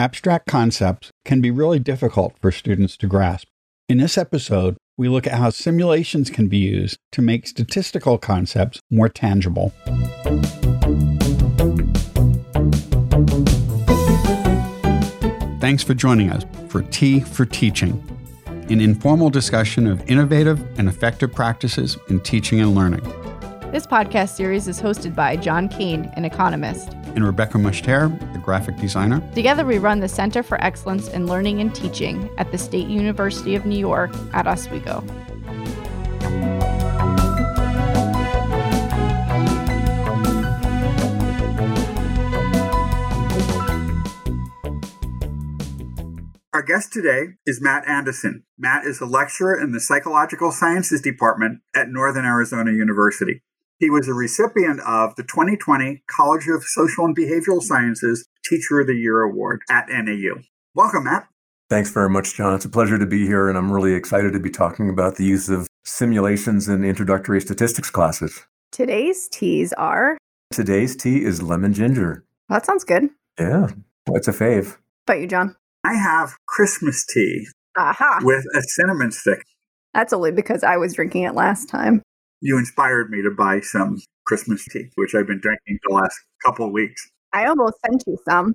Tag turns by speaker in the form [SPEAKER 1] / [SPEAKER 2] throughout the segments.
[SPEAKER 1] abstract concepts can be really difficult for students to grasp. In this episode, we look at how simulations can be used to make statistical concepts more tangible. Thanks for joining us for Tea for Teaching, an informal discussion of innovative and effective practices in teaching and learning.
[SPEAKER 2] This podcast series is hosted by John Kane, an economist,
[SPEAKER 1] and Rebecca Mushtare, a graphic designer.
[SPEAKER 2] Together, we run the Center for Excellence in Learning and Teaching at the State University of New York at Oswego.
[SPEAKER 3] Our guest today is Matt Anderson. Matt is a lecturer in the Psychological Sciences Department at Northern Arizona University. He was a recipient of the 2020 College of Social and Behavioral Sciences Teacher of the Year Award at NAU. Welcome, Matt.
[SPEAKER 4] Thanks very much, John. It's a pleasure to be here, and I'm really excited to be talking about the use of simulations in introductory statistics classes.
[SPEAKER 2] Today's teas are.
[SPEAKER 4] Today's tea is lemon ginger.
[SPEAKER 2] Well, that sounds good.
[SPEAKER 4] Yeah, it's a fave.
[SPEAKER 2] About you, John?
[SPEAKER 3] I have Christmas tea
[SPEAKER 2] Aha.
[SPEAKER 3] with a cinnamon stick.
[SPEAKER 2] That's only because I was drinking it last time.
[SPEAKER 3] You inspired me to buy some Christmas tea, which I've been drinking the last couple of weeks.
[SPEAKER 2] I almost sent you some,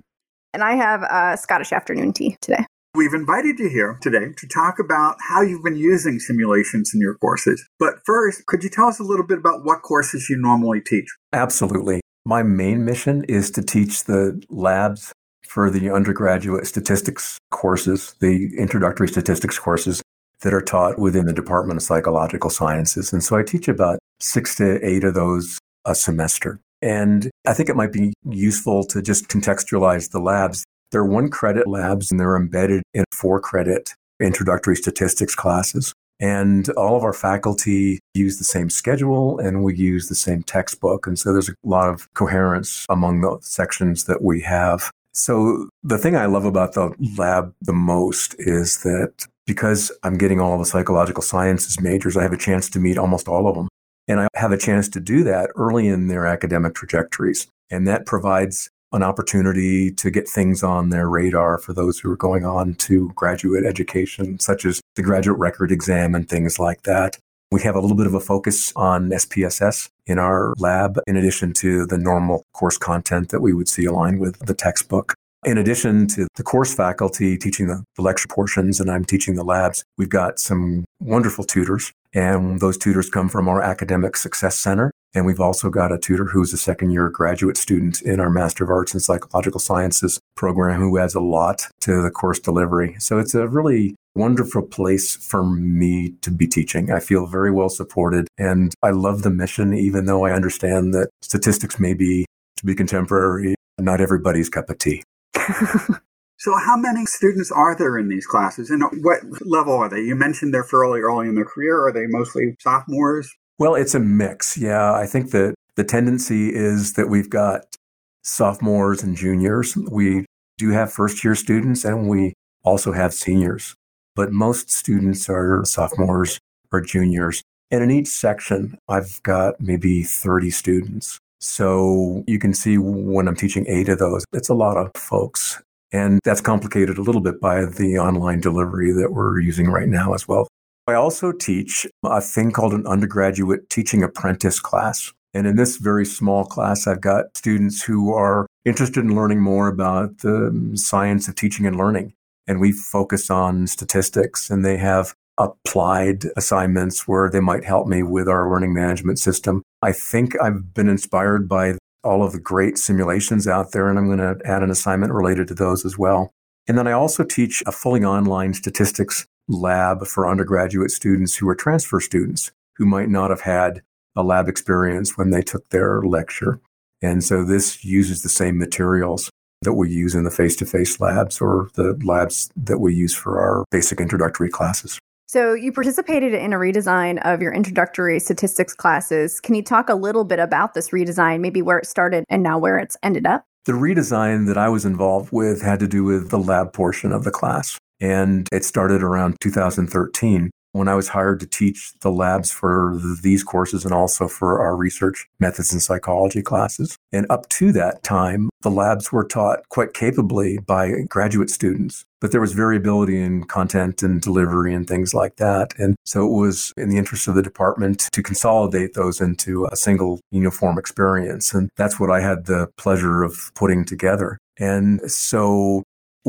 [SPEAKER 2] and I have a Scottish afternoon tea today.
[SPEAKER 3] We've invited you here today to talk about how you've been using simulations in your courses. But first, could you tell us a little bit about what courses you normally teach?
[SPEAKER 4] Absolutely. My main mission is to teach the labs for the undergraduate statistics courses, the introductory statistics courses that are taught within the Department of Psychological Sciences. And so I teach about six to eight of those a semester. And I think it might be useful to just contextualize the labs. They're one credit labs and they're embedded in four credit introductory statistics classes. And all of our faculty use the same schedule and we use the same textbook. And so there's a lot of coherence among the sections that we have. So the thing I love about the lab the most is that because I'm getting all the psychological sciences majors, I have a chance to meet almost all of them. And I have a chance to do that early in their academic trajectories. And that provides an opportunity to get things on their radar for those who are going on to graduate education, such as the graduate record exam and things like that. We have a little bit of a focus on SPSS in our lab, in addition to the normal course content that we would see aligned with the textbook. In addition to the course faculty teaching the, the, lecture portions and I'm teaching the labs, we've got some wonderful tutors. And those tutors come from our Academic Success Center. And we've also got a tutor who's a second year graduate student in our Master of Arts in Psychological Sciences program who adds a lot to the course delivery. So it's a really wonderful place for me to be teaching. I feel very well supported and I love the mission, even though I understand that statistics may be, to be contemporary, not everybody's cup of tea.
[SPEAKER 3] so, how many students are there in these classes, and what level are they? You mentioned they're fairly early in their career. Are they mostly sophomores?
[SPEAKER 4] Well, it's a mix. Yeah, I think that the tendency is that we've got sophomores and juniors. We do have first year students, and we also have seniors, but most students are sophomores or juniors. And in each section, I've got maybe 30 students. So you can see when I'm teaching eight of those, it's a lot of folks. And that's complicated a little bit by the online delivery that we're using right now as well. I also teach a thing called an undergraduate teaching apprentice class. And in this very small class, I've got students who are interested in learning more about the science of teaching and learning. And we focus on statistics, and they have applied assignments where they might help me with our learning management system. I think I've been inspired by all of the great simulations out there, and I'm going to add an assignment related to those as well. And then I also teach a fully online statistics lab for undergraduate students who are transfer students who might not have had a lab experience when they took their lecture. And so this uses the same materials that we use in the face to face labs or the labs that we use for our basic introductory classes.
[SPEAKER 2] So, you participated in a redesign of your introductory statistics classes. Can you talk a little bit about this redesign, maybe where it started and now where it's ended up?
[SPEAKER 4] The redesign that I was involved with had to do with the lab portion of the class, and it started around 2013. When I was hired to teach the labs for these courses and also for our research methods and psychology classes. And up to that time, the labs were taught quite capably by graduate students but there was variability in content and delivery and things like that. And so it was in the interest of the department to consolidate those into a single uniform experience. And that's what I had the pleasure of putting together. And so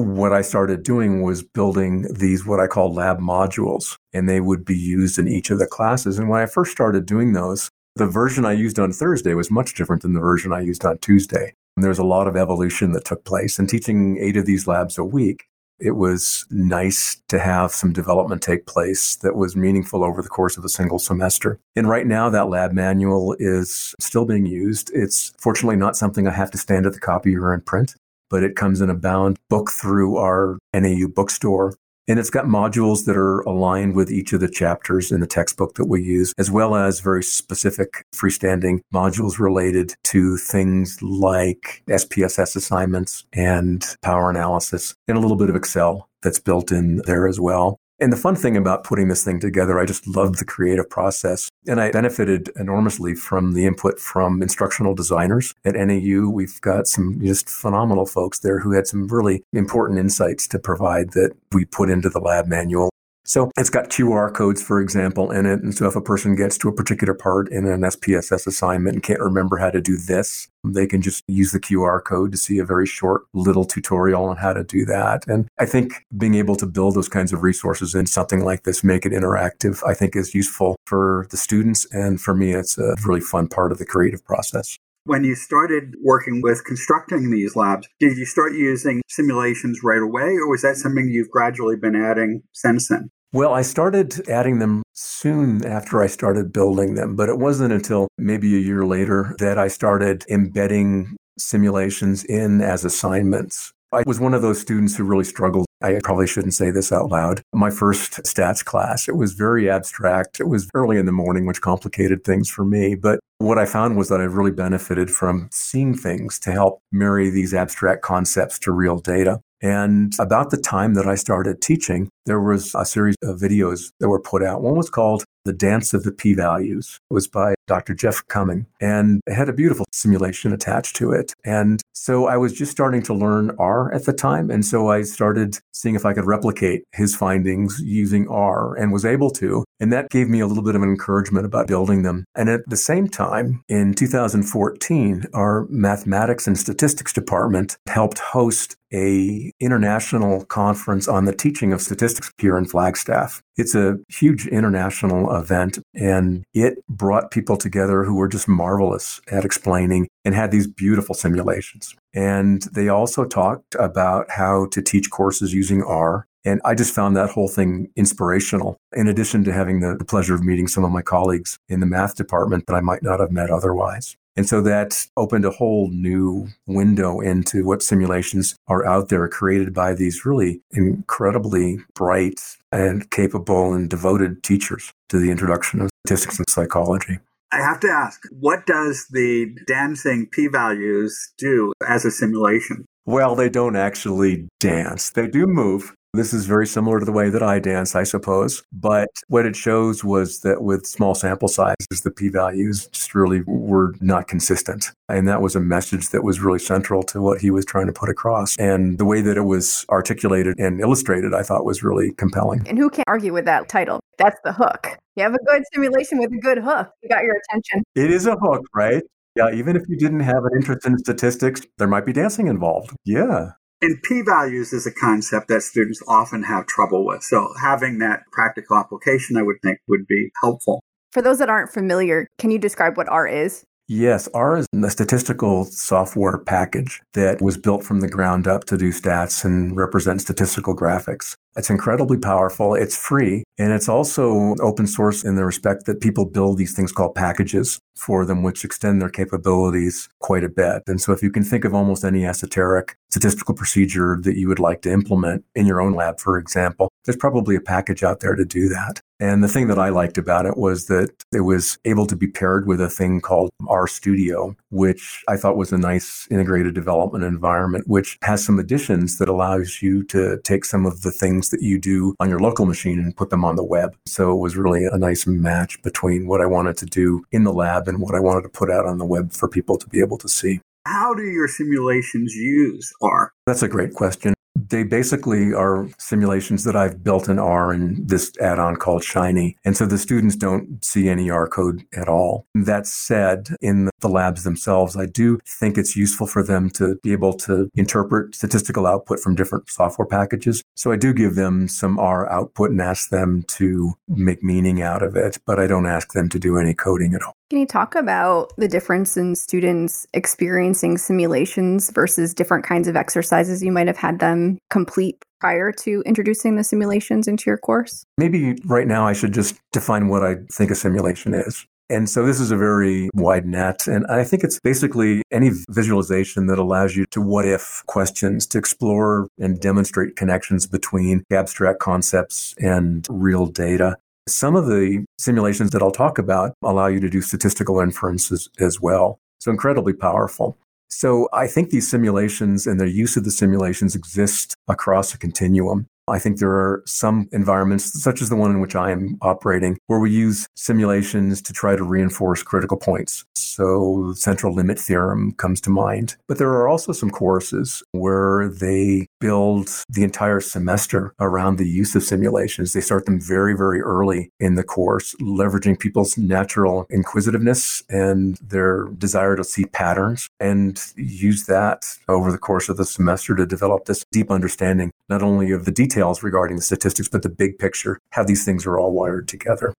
[SPEAKER 4] what I started doing was building these, what I call lab modules, and they would be used in each of the classes. And when I first started doing those, the version I used on Thursday was much different than the version I used on Tuesday. And there was a lot of evolution that took place. And teaching eight of these labs a week, it was nice to have some development take place that was meaningful over the course of a single semester. And right now, that lab manual is still being used. It's fortunately not something I have to stand at the copier and print, but it comes in a bound book through our NAU bookstore. And it's got modules that are aligned with each of the chapters in the textbook that we use, as well as very specific freestanding modules related to things like SPSS assignments and power analysis and a little bit of Excel that's built in there as well. And the fun thing about putting this thing together, I just loved the creative process. And I benefited enormously from the input from instructional designers at NAU. We've got some just phenomenal folks there who had some really important insights to provide that we put into the lab manual. So it's got QR codes, for example, in it. And so if a person gets to a particular part in an SPSS assignment and can't remember how to do this, they can just use the QR code to see a very short little tutorial on how to do that. And I think being able to build those kinds of resources in something like this, make it interactive, I think is useful for the students. And for me, it's a really fun part of the creative process.
[SPEAKER 3] When you started working with constructing these labs, did you start using simulations right away, or was that something you've gradually been adding since then?
[SPEAKER 4] Well, I started adding them soon after I started building them, but it wasn't until maybe a year later that I started embedding simulations in as assignments. I was one of those students who really struggled. I probably shouldn't say this out loud. My first stats class, it was very abstract. It was early in the morning, which complicated things for me. But what I found was that I've really benefited from seeing things to help marry these abstract concepts to real data. And about the time that I started teaching, there was a series of videos that were put out. One was called The Dance of the P Values. It was by Dr. Geoff Cumming, and it had a beautiful simulation attached to it. And so I was just starting to learn R at the time. And so I started seeing if I could replicate his findings using R and was able to. And that gave me a little bit of encouragement about building them. And at the same time, in 2014, our mathematics and statistics department helped host a international conference on the teaching of statistics here in Flagstaff. It's a huge international event and it brought people together who were just marvelous at explaining and had these beautiful simulations. And they also talked about how to teach courses using R and I just found that whole thing inspirational, in addition to having the, the, pleasure of meeting some of my colleagues in the math department that I might not have met otherwise. And so that opened a whole new window into what simulations are out there created by these really incredibly bright and capable and devoted teachers to the introduction of statistics and psychology.
[SPEAKER 3] I have to ask, what does the dancing p values do as a simulation?
[SPEAKER 4] Well, they don't actually dance. They do move, this is very similar to the way that I dance, I suppose. But what it shows was that with small sample sizes, the p values just really were not consistent. And that was a message that was really central to what he was trying to put across. And the way that it was articulated and illustrated, I thought was really compelling.
[SPEAKER 2] And who can argue with that title? That's the hook. You have a good simulation with a good hook. You got your attention.
[SPEAKER 4] It is a hook, right? Yeah, even if you didn't have an interest in statistics, there might be dancing involved. Yeah.
[SPEAKER 3] And p values is a concept that students often have trouble with. So having that practical application, I would think, would be helpful.
[SPEAKER 2] For those that aren't familiar, can you describe what R is?
[SPEAKER 4] Yes, R is a statistical software package that was built from the ground up to do stats and represent statistical graphics. It's incredibly powerful. It's free. And it's also open source in the respect that people build these things called packages for them, which extend their capabilities quite a bit. And so if you can think of almost any esoteric statistical procedure that you would like to implement in your own lab, for example, there's probably a package out there to do that. And the thing that I liked about it was that it was able to be paired with a thing called RStudio, which I thought was a nice integrated development environment, which has some additions that allows you to take some of the things that you do on your local machine and put them on the web. So it was really a nice match between what I wanted to do in the lab and what I wanted to put out on the web for people to be able to see.
[SPEAKER 3] How do your simulations use R?
[SPEAKER 4] That's a great question. They basically are simulations that I've built in R in this add on called Shiny. And so the students don't see any R code at all. That said, in the labs themselves, I do think it's useful for them to be able to interpret statistical output from different software packages. So I do give them some R output and ask them to make meaning out of it, but I don't ask them to do any coding at all.
[SPEAKER 2] Can you talk about the difference in students experiencing simulations versus different kinds of exercises you might have had them complete prior to introducing the simulations into your course?
[SPEAKER 4] Maybe right now I should just define what I think a simulation is. And so this is a very wide net. And I think it's basically any visualization that allows you to what if questions, to explore and demonstrate connections between abstract concepts and real data. Some of the simulations that I'll talk about allow you to do statistical inferences as well. So incredibly powerful. So I think these simulations and the use of the simulations exist across a continuum. I think there are some environments, such as the one in which I am operating, where we use simulations to try to reinforce critical points. So, central limit theorem comes to mind. But there are also some courses where they build the entire semester around the use of simulations. They start them very, very early in the course, leveraging people's natural inquisitiveness and their desire to see patterns and use that over the course of the semester to develop this deep understanding, not only of the details regarding the statistics, but the big picture, how these things are all wired together.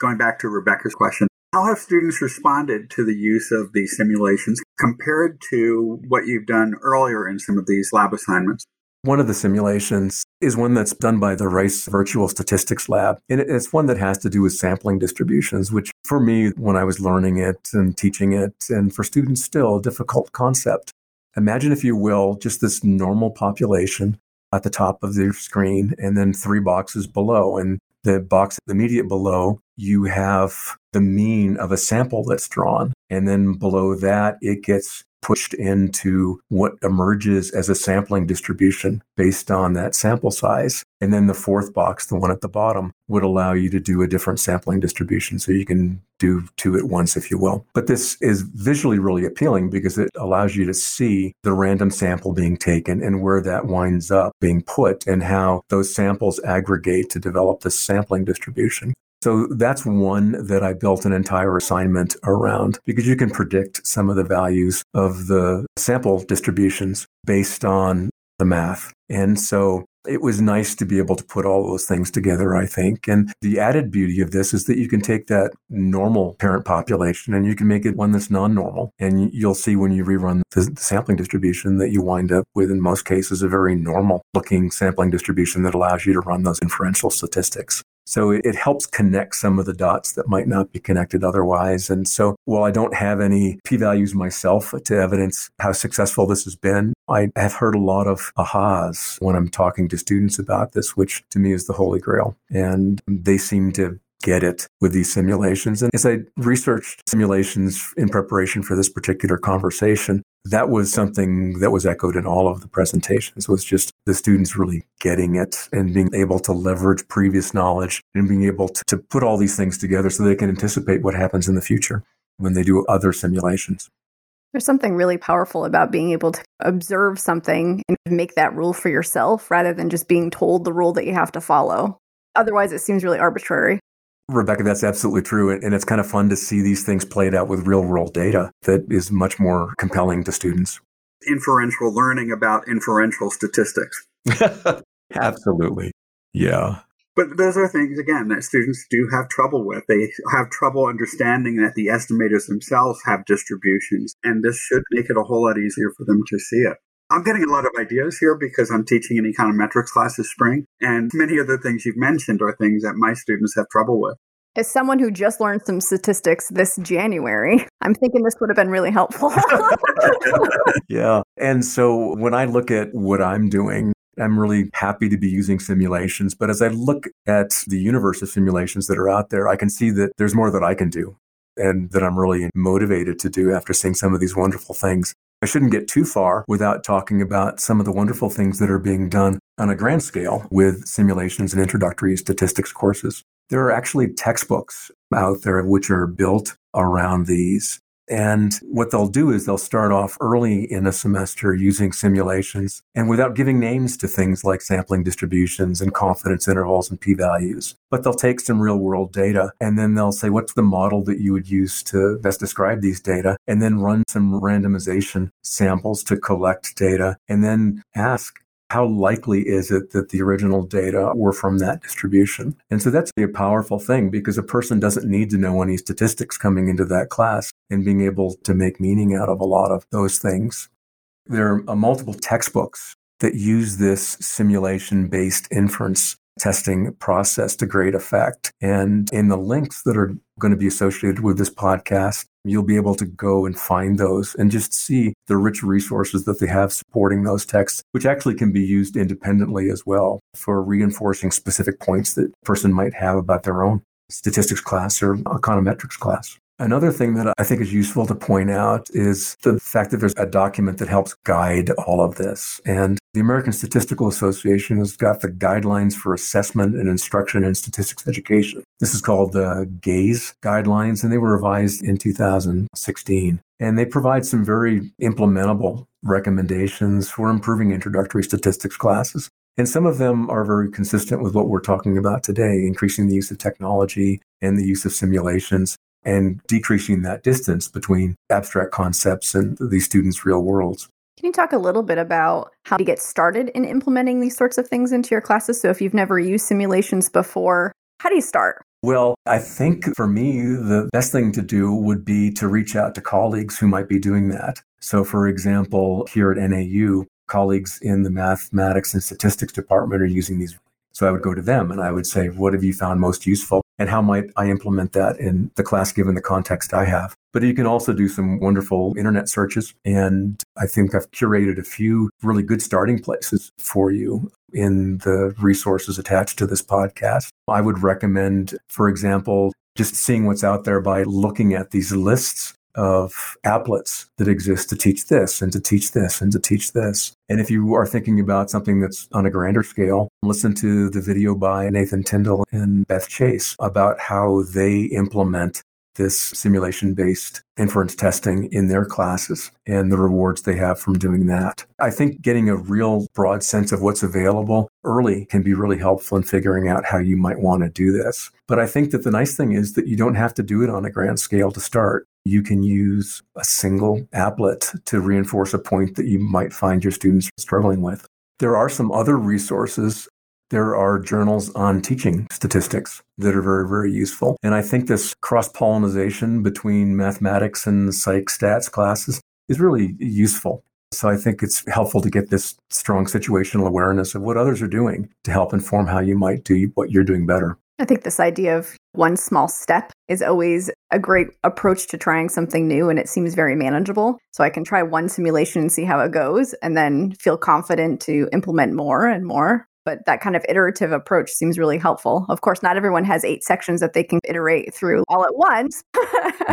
[SPEAKER 3] Going back to Rebecca's question, how have students responded to the use of these simulations compared to what you've done earlier in some of these lab assignments?
[SPEAKER 4] One of the simulations is one that's done by the Rice Virtual Statistics Lab. And it's one that has to do with sampling distributions, which for me, when I was learning it and teaching it, and for students still, a difficult concept. Imagine, if you will, just this normal population at the top of your screen and then three boxes below. And the box immediate below, you have the mean of a sample that's drawn. And then below that, it gets pushed into what emerges as a sampling distribution based on that sample size. And then the fourth box, the one at the bottom, would allow you to do a different sampling distribution. So you can do two at once, if you will. But this is visually really appealing because it allows you to see the random sample being taken and where that winds up being put and how those samples aggregate to develop the sampling distribution. So that's one that I built an entire assignment around because you can predict some of the values of the sample distributions based on the math. And so it was nice to be able to put all those things together, I think. And the added beauty of this is that you can take that normal parent population and you can make it one that's non normal. And you'll see when you rerun the, sampling distribution that you wind up with, in most cases, a very normal looking sampling distribution that allows you to run those inferential statistics. So it helps connect some of the dots that might not be connected otherwise. And so while I don't have any p values myself to evidence how successful this has been, I have heard a lot of ahas when I'm talking to students about this, which to me is the holy grail. And they seem to get it with these simulations. And as I researched simulations in preparation for this particular conversation, that was something that was echoed in all of the presentations was just the students really getting it and being able to leverage previous knowledge and being able to, to put all these things together so they can anticipate what happens in the future when they do other simulations.
[SPEAKER 2] There's something really powerful about being able to observe something and make that rule for yourself rather than just being told the rule that you have to follow. Otherwise, it seems really arbitrary.
[SPEAKER 4] Rebecca, that's absolutely true. And it's kind of fun to see these things played out with real world data that is much more compelling to students.
[SPEAKER 3] Inferential learning about inferential statistics.
[SPEAKER 4] absolutely. Yeah.
[SPEAKER 3] But those are things, again, that students do have trouble with. They have trouble understanding that the estimators themselves have distributions, and this should make it a whole lot easier for them to see it. I'm getting a lot of ideas here because I'm teaching an econometrics class this spring, and many of the things you've mentioned are things that my students have trouble with.
[SPEAKER 2] As someone who just learned some statistics this January, I'm thinking this would have been really helpful.
[SPEAKER 4] yeah. And so when I look at what I'm doing, I'm really happy to be using simulations. But as I look at the universe of simulations that are out there, I can see that there's more that I can do and that I'm really motivated to do after seeing some of these wonderful things. I shouldn't get too far without talking about some of the wonderful things that are being done on a grand scale with simulations and introductory statistics courses. There are actually textbooks out there which are built around these. And what they'll do is they'll start off early in a semester using simulations and without giving names to things like sampling distributions and confidence intervals and p values. But they'll take some real world data and then they'll say, what's the model that you would use to best describe these data? And then run some randomization samples to collect data and then ask, how likely is it that the original data were from that distribution? And so that's a powerful thing because a person doesn't need to know any statistics coming into that class and being able to make meaning out of a lot of those things. There are multiple textbooks that use this simulation based inference testing process to great effect. And in the links that are going to be associated with this podcast, you'll be able to go and find those and just see the rich resources that they have supporting those texts, which actually can be used independently as well for reinforcing specific points that a person might have about their own statistics class or econometrics class. Another thing that I think is useful to point out is the fact that there's a document that helps guide all of this. And the American Statistical Association has got the guidelines for assessment and instruction in statistics education. This is called the GAISE guidelines, and they were revised in 2016. And they provide some very implementable recommendations for improving introductory statistics classes. And some of them are very consistent with what we're talking about today, increasing the use of technology and the use of simulations and decreasing that distance between abstract concepts and these students' real worlds.
[SPEAKER 2] Can you talk a little bit about how to get started in implementing these sorts of things into your classes? So, if you've never used simulations before, how do you start?
[SPEAKER 4] Well, I think for me, the best thing to do would be to reach out to colleagues who might be doing that. So, for example, here at NAU, colleagues in the mathematics and statistics department are using these. So, I would go to them and I would say, What have you found most useful? And how might I implement that in the class given the context I have. But you can also do some wonderful internet searches. And I think I've curated a few really good starting places for you in the resources attached to this podcast. I would recommend, for example, just seeing what's out there by looking at these lists of applets that exist to teach this and to teach this and to teach this. And if you are thinking about something that's on a grander scale, listen to the video by Nathan Tintle and Beth Chance about how they implement this simulation based inference testing in their classes and the rewards they have from doing that. I think getting a real broad sense of what's available early can be really helpful in figuring out how you might want to do this. But I think that the nice thing is that you don't have to do it on a grand scale to start. You can use a single applet to reinforce a point that you might find your students struggling with. There are some other resources there are journals on teaching statistics that are very, very useful. And I think this cross pollination between mathematics and psych stats classes is really useful. So I think it's helpful to get this strong situational awareness of what others are doing to help inform how you might do what you're doing better.
[SPEAKER 2] I think this idea of one small step is always a great approach to trying something new and it seems very manageable. So I can try one simulation and see how it goes and then feel confident to implement more and more but that kind of iterative approach seems really helpful. Of course, not everyone has eight sections that they can iterate through all at once.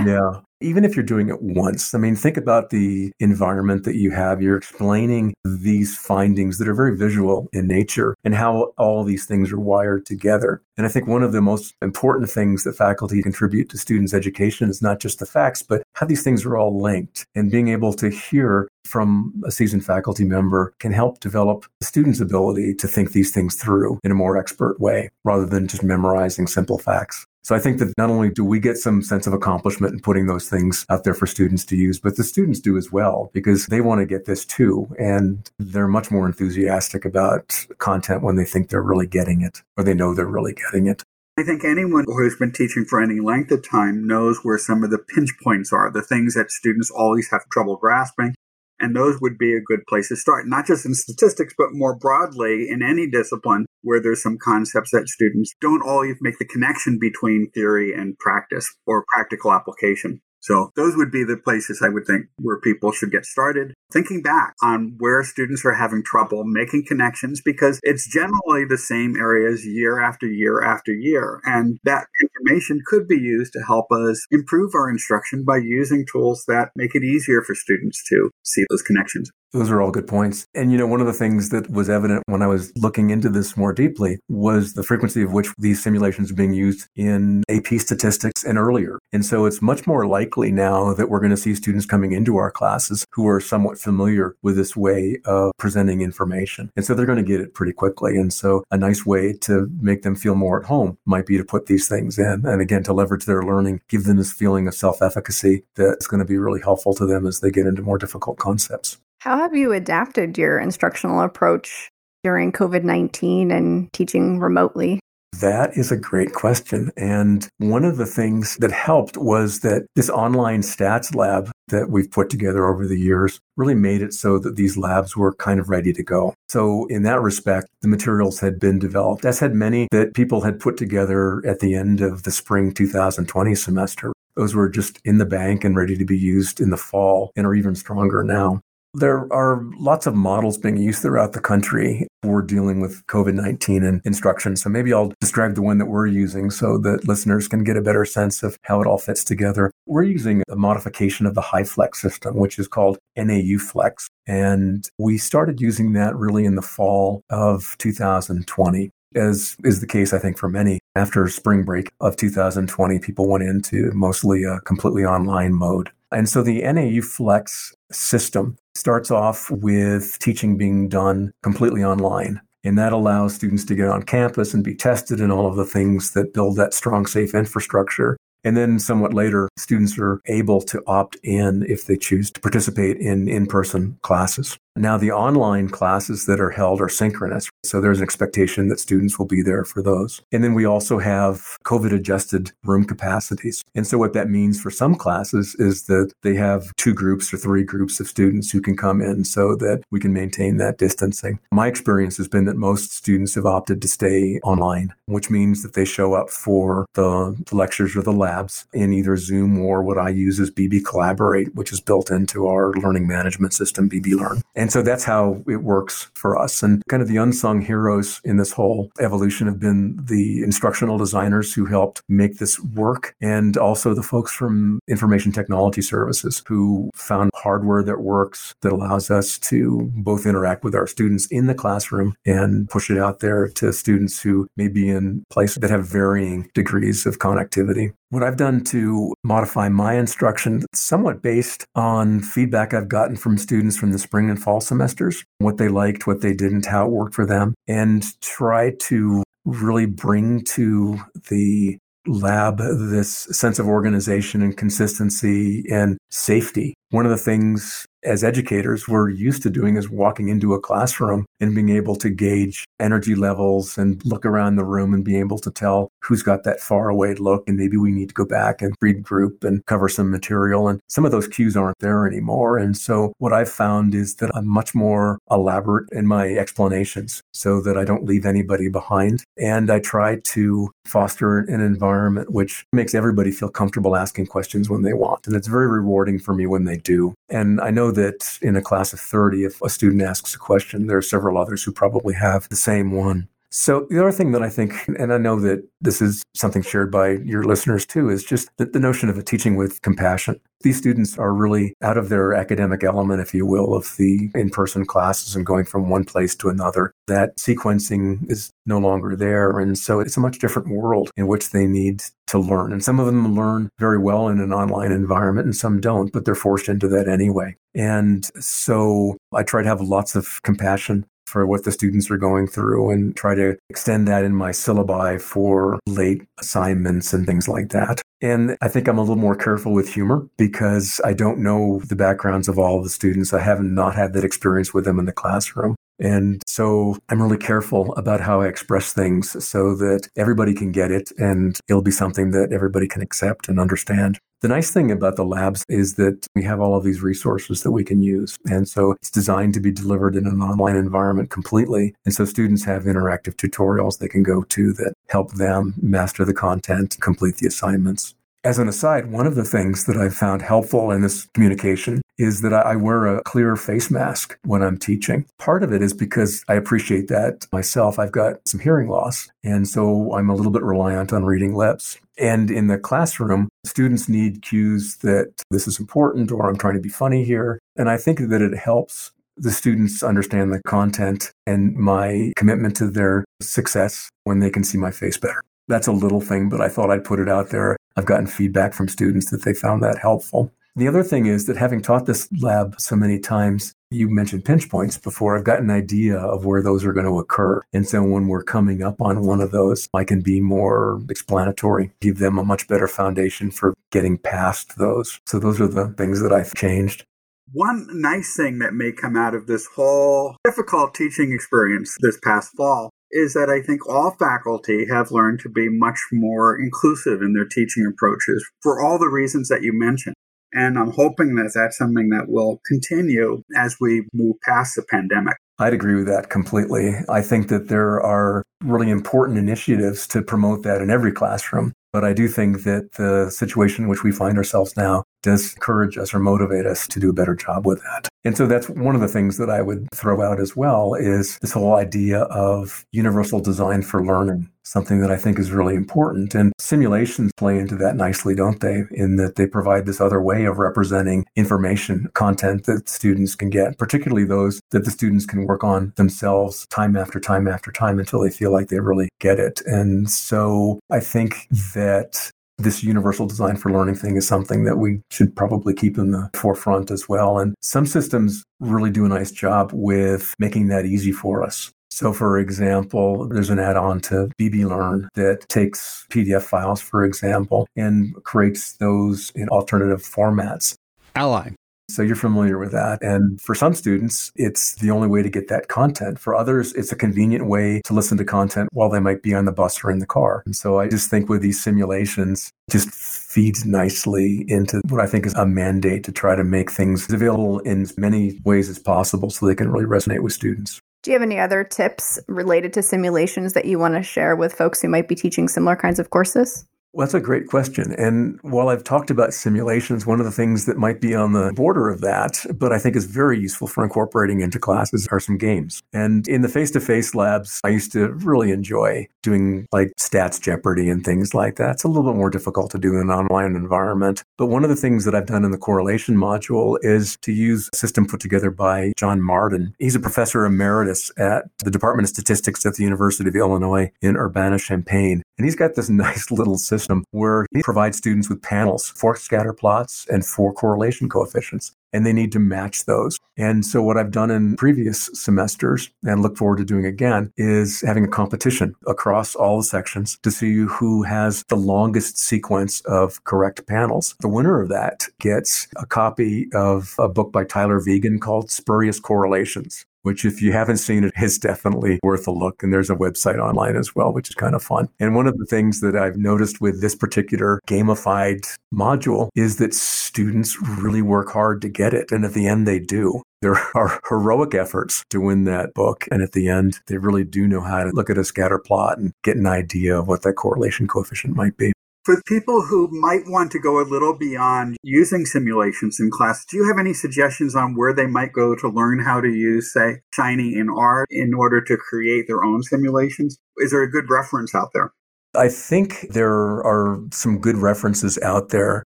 [SPEAKER 4] yeah even if you're doing it once, I mean, think about the environment that you have. You're explaining these findings that are very visual in nature and how all these things are wired together. And I think one of the most important things that faculty contribute to students' education is not just the facts, but how these things are all linked. And being able to hear from a seasoned faculty member can help develop the student's ability to think these things through in a more expert way rather than just memorizing simple facts. So I think that not only do we get some sense of accomplishment in putting those things out there for students to use, but the students do as well because they want to get this too. And they're much more enthusiastic about content when they think they're really getting it or they know they're really getting it.
[SPEAKER 3] I think anyone who has been teaching for any length of time knows where some of the pinch points are, the things that students always have trouble grasping. And those would be a good place to start, not just in statistics, but more broadly in any discipline where there's some concepts that students don't always make the connection between theory and practice or practical application. So those would be the places I would think where people should get started. Thinking back on where students are having trouble making connections because it's generally the same areas year after year after year. And that information could be used to help us improve our instruction by using tools that make it easier for students to see those connections.
[SPEAKER 4] Those are all good points. And, you know, one of the things that was evident when I was looking into this more deeply was the frequency of which these simulations are being used in AP statistics and earlier. And so it's much more likely now that we're going to see students coming into our classes who are somewhat familiar with this way of presenting information. And so they're going to get it pretty quickly. And so a nice way to make them feel more at home might be to put these things in. And again, to leverage their learning, give them this feeling of self efficacy that's going to be really helpful to them as they get into more difficult concepts.
[SPEAKER 2] How have you adapted your instructional approach during COVID 19 and teaching remotely?
[SPEAKER 4] That is a great question. And one of the things that helped was that this online stats lab that we've put together over the years really made it so that these labs were kind of ready to go. So, in that respect, the materials had been developed, as had many that people had put together at the end of the spring 2020 semester. Those were just in the bank and ready to be used in the fall and are even stronger now. There are lots of models being used throughout the country for dealing with COVID 19 and instruction. So maybe I'll describe the one that we're using so that listeners can get a better sense of how it all fits together. We're using a modification of the HyFlex system, which is called NAU Flex. And we started using that really in the fall of 2020 as is the case, I think, for many. After spring break of 2020, people went into mostly a completely online mode. And so the NAU Flex system starts off with teaching being done completely online. And that allows students to get on campus and be tested and all of the things that build that strong, safe infrastructure. And then somewhat later, students are able to opt in if they choose to participate in in person classes. Now, the online classes that are held are synchronous. So there's an expectation that students will be there for those. And then we also have COVID adjusted room capacities. And so what that means for some classes is that they have two groups or three groups of students who can come in so that we can maintain that distancing. My experience has been that most students have opted to stay online, which means that they show up for the, lectures or the labs in either Zoom or what I use as BB Collaborate, which is built into our learning management system, BB Learn. And so that's how it works for us. And kind of the unsung heroes in this whole evolution have been the instructional designers who helped make this work and also the folks from information technology services who found hardware that works that allows us to both interact with our students in the classroom and push it out there to students who may be in places that have varying degrees of connectivity. What I've done to modify my instruction, somewhat based on feedback I've gotten from students from the spring and fall semesters, what they liked, what they didn't, how it worked for them, and try to really bring to the lab this sense of organization and consistency and safety. One of the things as educators we're used to doing is walking into a classroom and being able to gauge energy levels and look around the room and be able to tell who's got that far away look and maybe we need to go back and regroup and cover some material. And some of those cues aren't there anymore. And so what i've found is that i'm much more elaborate in my explanations so that i don't leave anybody behind. And i try to foster an environment which makes everybody feel comfortable asking questions when they want. And it's very rewarding for me when they do. And i know know that in a class of 30, if a student asks a question, there are several others who probably have the same one. So the other thing that I think, and I know that this is something shared by your listeners too, is just the, the, notion of a teaching with compassion. These students are really out of their academic element, if you will, of the in-person classes and going from one place to another. That sequencing is no longer there. And so it's a much different world in which they need to learn. And some of them learn very well in an online environment and some don't, but they're forced into that anyway. And so I try to have lots of compassion for what the students are going through and try to extend that in my syllabi for late assignments and things like that. And I think I'm a little more careful with humor because I don't know the backgrounds of all the students. I have not had that experience with them in the classroom. And so I'm really careful about how I express things so that everybody can get it and it'll be something that everybody can accept and understand. The nice thing about the labs is that we have all of these resources that we can use. And so it's designed to be delivered in an online environment completely. And so students have interactive tutorials they can go to that help them master the content, complete the assignments. As an aside, one of the things that I've found helpful in this communication is that I wear a clear face mask when I'm teaching. Part of it is because I appreciate that myself. I've got some hearing loss, and so I'm a little bit reliant on reading lips. And in the classroom, students need cues that this is important or I'm trying to be funny here. And I think that it helps the students understand the content and my commitment to their success when they can see my face better. That's a little thing, but I thought I'd put it out there. I've gotten feedback from students that they found that helpful. The other thing is that having taught this lab so many times, you mentioned pinch points before. I've got an idea of where those are going to occur. And so when we're coming up on one of those, I can be more explanatory, give them a much better foundation for getting past those. So those are the things that I've changed.
[SPEAKER 3] One nice thing that may come out of this whole difficult teaching experience this past fall is that I think all faculty have learned to be much more inclusive in their teaching approaches for all the reasons that you mentioned. And I'm hoping that that's something that will continue as we move past the pandemic.
[SPEAKER 4] I'd agree with that completely. I think that there are really important initiatives to promote that in every classroom. But I do think that the situation in which we find ourselves now does encourage us or motivate us to do a better job with that. And so that's one of the things that I would throw out as well is this whole idea of universal design for learning, something that I think is really important. And simulations play into that nicely, don't they? In that they provide this other way of representing information, content that students can get, particularly those that the students can work on themselves time after time after time until they feel like they really get it. And so I think that this universal design for learning thing is something that we should probably keep in the forefront as well. And some systems really do a nice job with making that easy for us. So, for example, there's an add on to BBLearn that takes PDF files, for example, and creates those in alternative formats.
[SPEAKER 1] Ally.
[SPEAKER 4] So you're familiar with that. And for some students, it's the only way to get that content. For others, it's a convenient way to listen to content while they might be on the bus or in the car. And so I just think with these simulations, just feeds nicely into what I think is a mandate to try to make things available in as many ways as possible so they can really resonate with students.
[SPEAKER 2] Do you have any other tips related to simulations that you want to share with folks who might be teaching similar kinds of courses?
[SPEAKER 4] Well, that's a great question. And while I've talked about simulations, one of the things that might be on the border of that, but I think is very useful for incorporating into classes are some games. And in the face to face labs, I used to really enjoy doing like stats Jeopardy and things like that. It's a little bit more difficult to do in an online environment. But one of the things that I've done in the correlation module is to use a system put together by John Marden. He's a professor emeritus at the Department of Statistics at the University of Illinois in Urbana Champaign. And he's got this nice little system where he provides students with panels, for scatter plots and four correlation coefficients, and they need to match those. And so what I've done in previous semesters and look forward to doing again is having a competition across all the sections to see who has the longest sequence of correct panels. The winner of that gets a copy of a book by Tyler Vigen called Spurious Correlations which if you haven't seen it is definitely worth a look. And there's a website online as well, which is kind of fun. And one of the things that I've noticed with this particular gamified module is that students really work hard to get it. And at the end, they do. There are heroic efforts to win that book. And at the end, they really do know how to look at a scatter plot and get an idea of what that correlation coefficient might be.
[SPEAKER 3] For people who might want to go a little beyond using simulations in class, do you have any suggestions on where they might go to learn how to use, say, Shiny in R in order to create their own simulations? Is there a good reference out there?
[SPEAKER 4] I think there are some good references out there.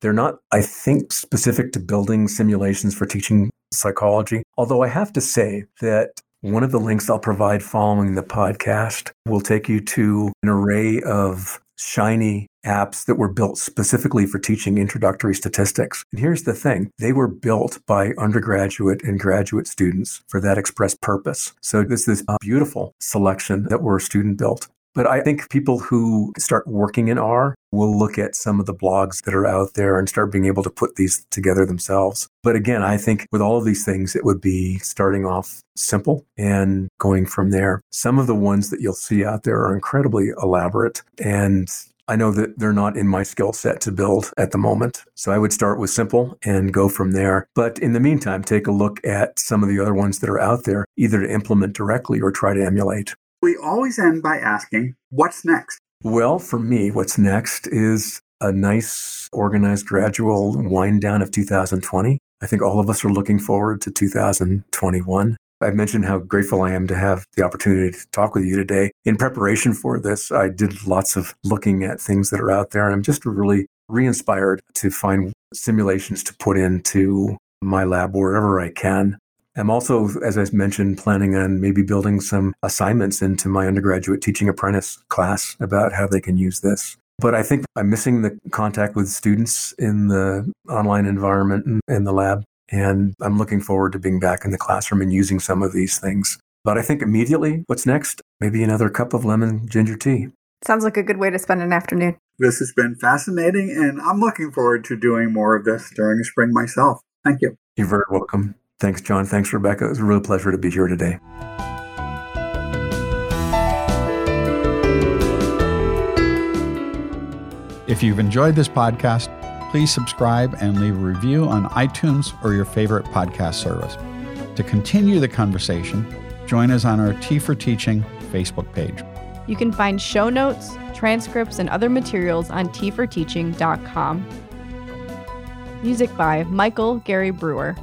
[SPEAKER 4] They're not, I think, specific to building simulations for teaching psychology. Although I have to say that one of the links I'll provide following the podcast will take you to an array of shiny apps that were built specifically for teaching introductory statistics. And here's the thing they were built by undergraduate and graduate students for that express purpose. So this is a beautiful selection that were student built. But I think people who start working in R will look at some of the blogs that are out there and start being able to put these together themselves. But again, I think with all of these things, it would be starting off simple and going from there. Some of the ones that you'll see out there are incredibly elaborate and I know that they're not in my skill set to build at the moment. So I would start with simple and go from there. But in the meantime, take a look at some of the other ones that are out there, either to implement directly or try to emulate.
[SPEAKER 3] We always end by asking, what's next?
[SPEAKER 4] Well, for me, what's next is a nice, organized, gradual wind down of 2020. I think all of us are looking forward to 2021. I mentioned how grateful I am to have the opportunity to talk with you today. In preparation for this, I did lots of looking at things that are out there, and I'm just really re inspired to find simulations to put into my lab wherever I can. I'm also, as I mentioned, planning on maybe building some assignments into my undergraduate teaching apprentice class about how they can use this. But I think I'm missing the contact with students in the online environment and in the lab. And I'm looking forward to being back in the classroom and using some of these things. But I think immediately, what's next? Maybe another cup of lemon ginger tea.
[SPEAKER 2] Sounds like a good way to spend an afternoon.
[SPEAKER 3] This has been fascinating, and I'm looking forward to doing more of this during the spring myself. Thank you.
[SPEAKER 4] You're very welcome. Thanks, John. Thanks, Rebecca. It was a real pleasure to be here today.
[SPEAKER 1] If you've enjoyed this podcast, please subscribe and leave a review on iTunes or your favorite podcast service. To continue the conversation, join us on our Tea for Teaching Facebook page.
[SPEAKER 5] You can find show notes, transcripts, and other materials on teaforteaching.com. Music by Michael Gary Brewer.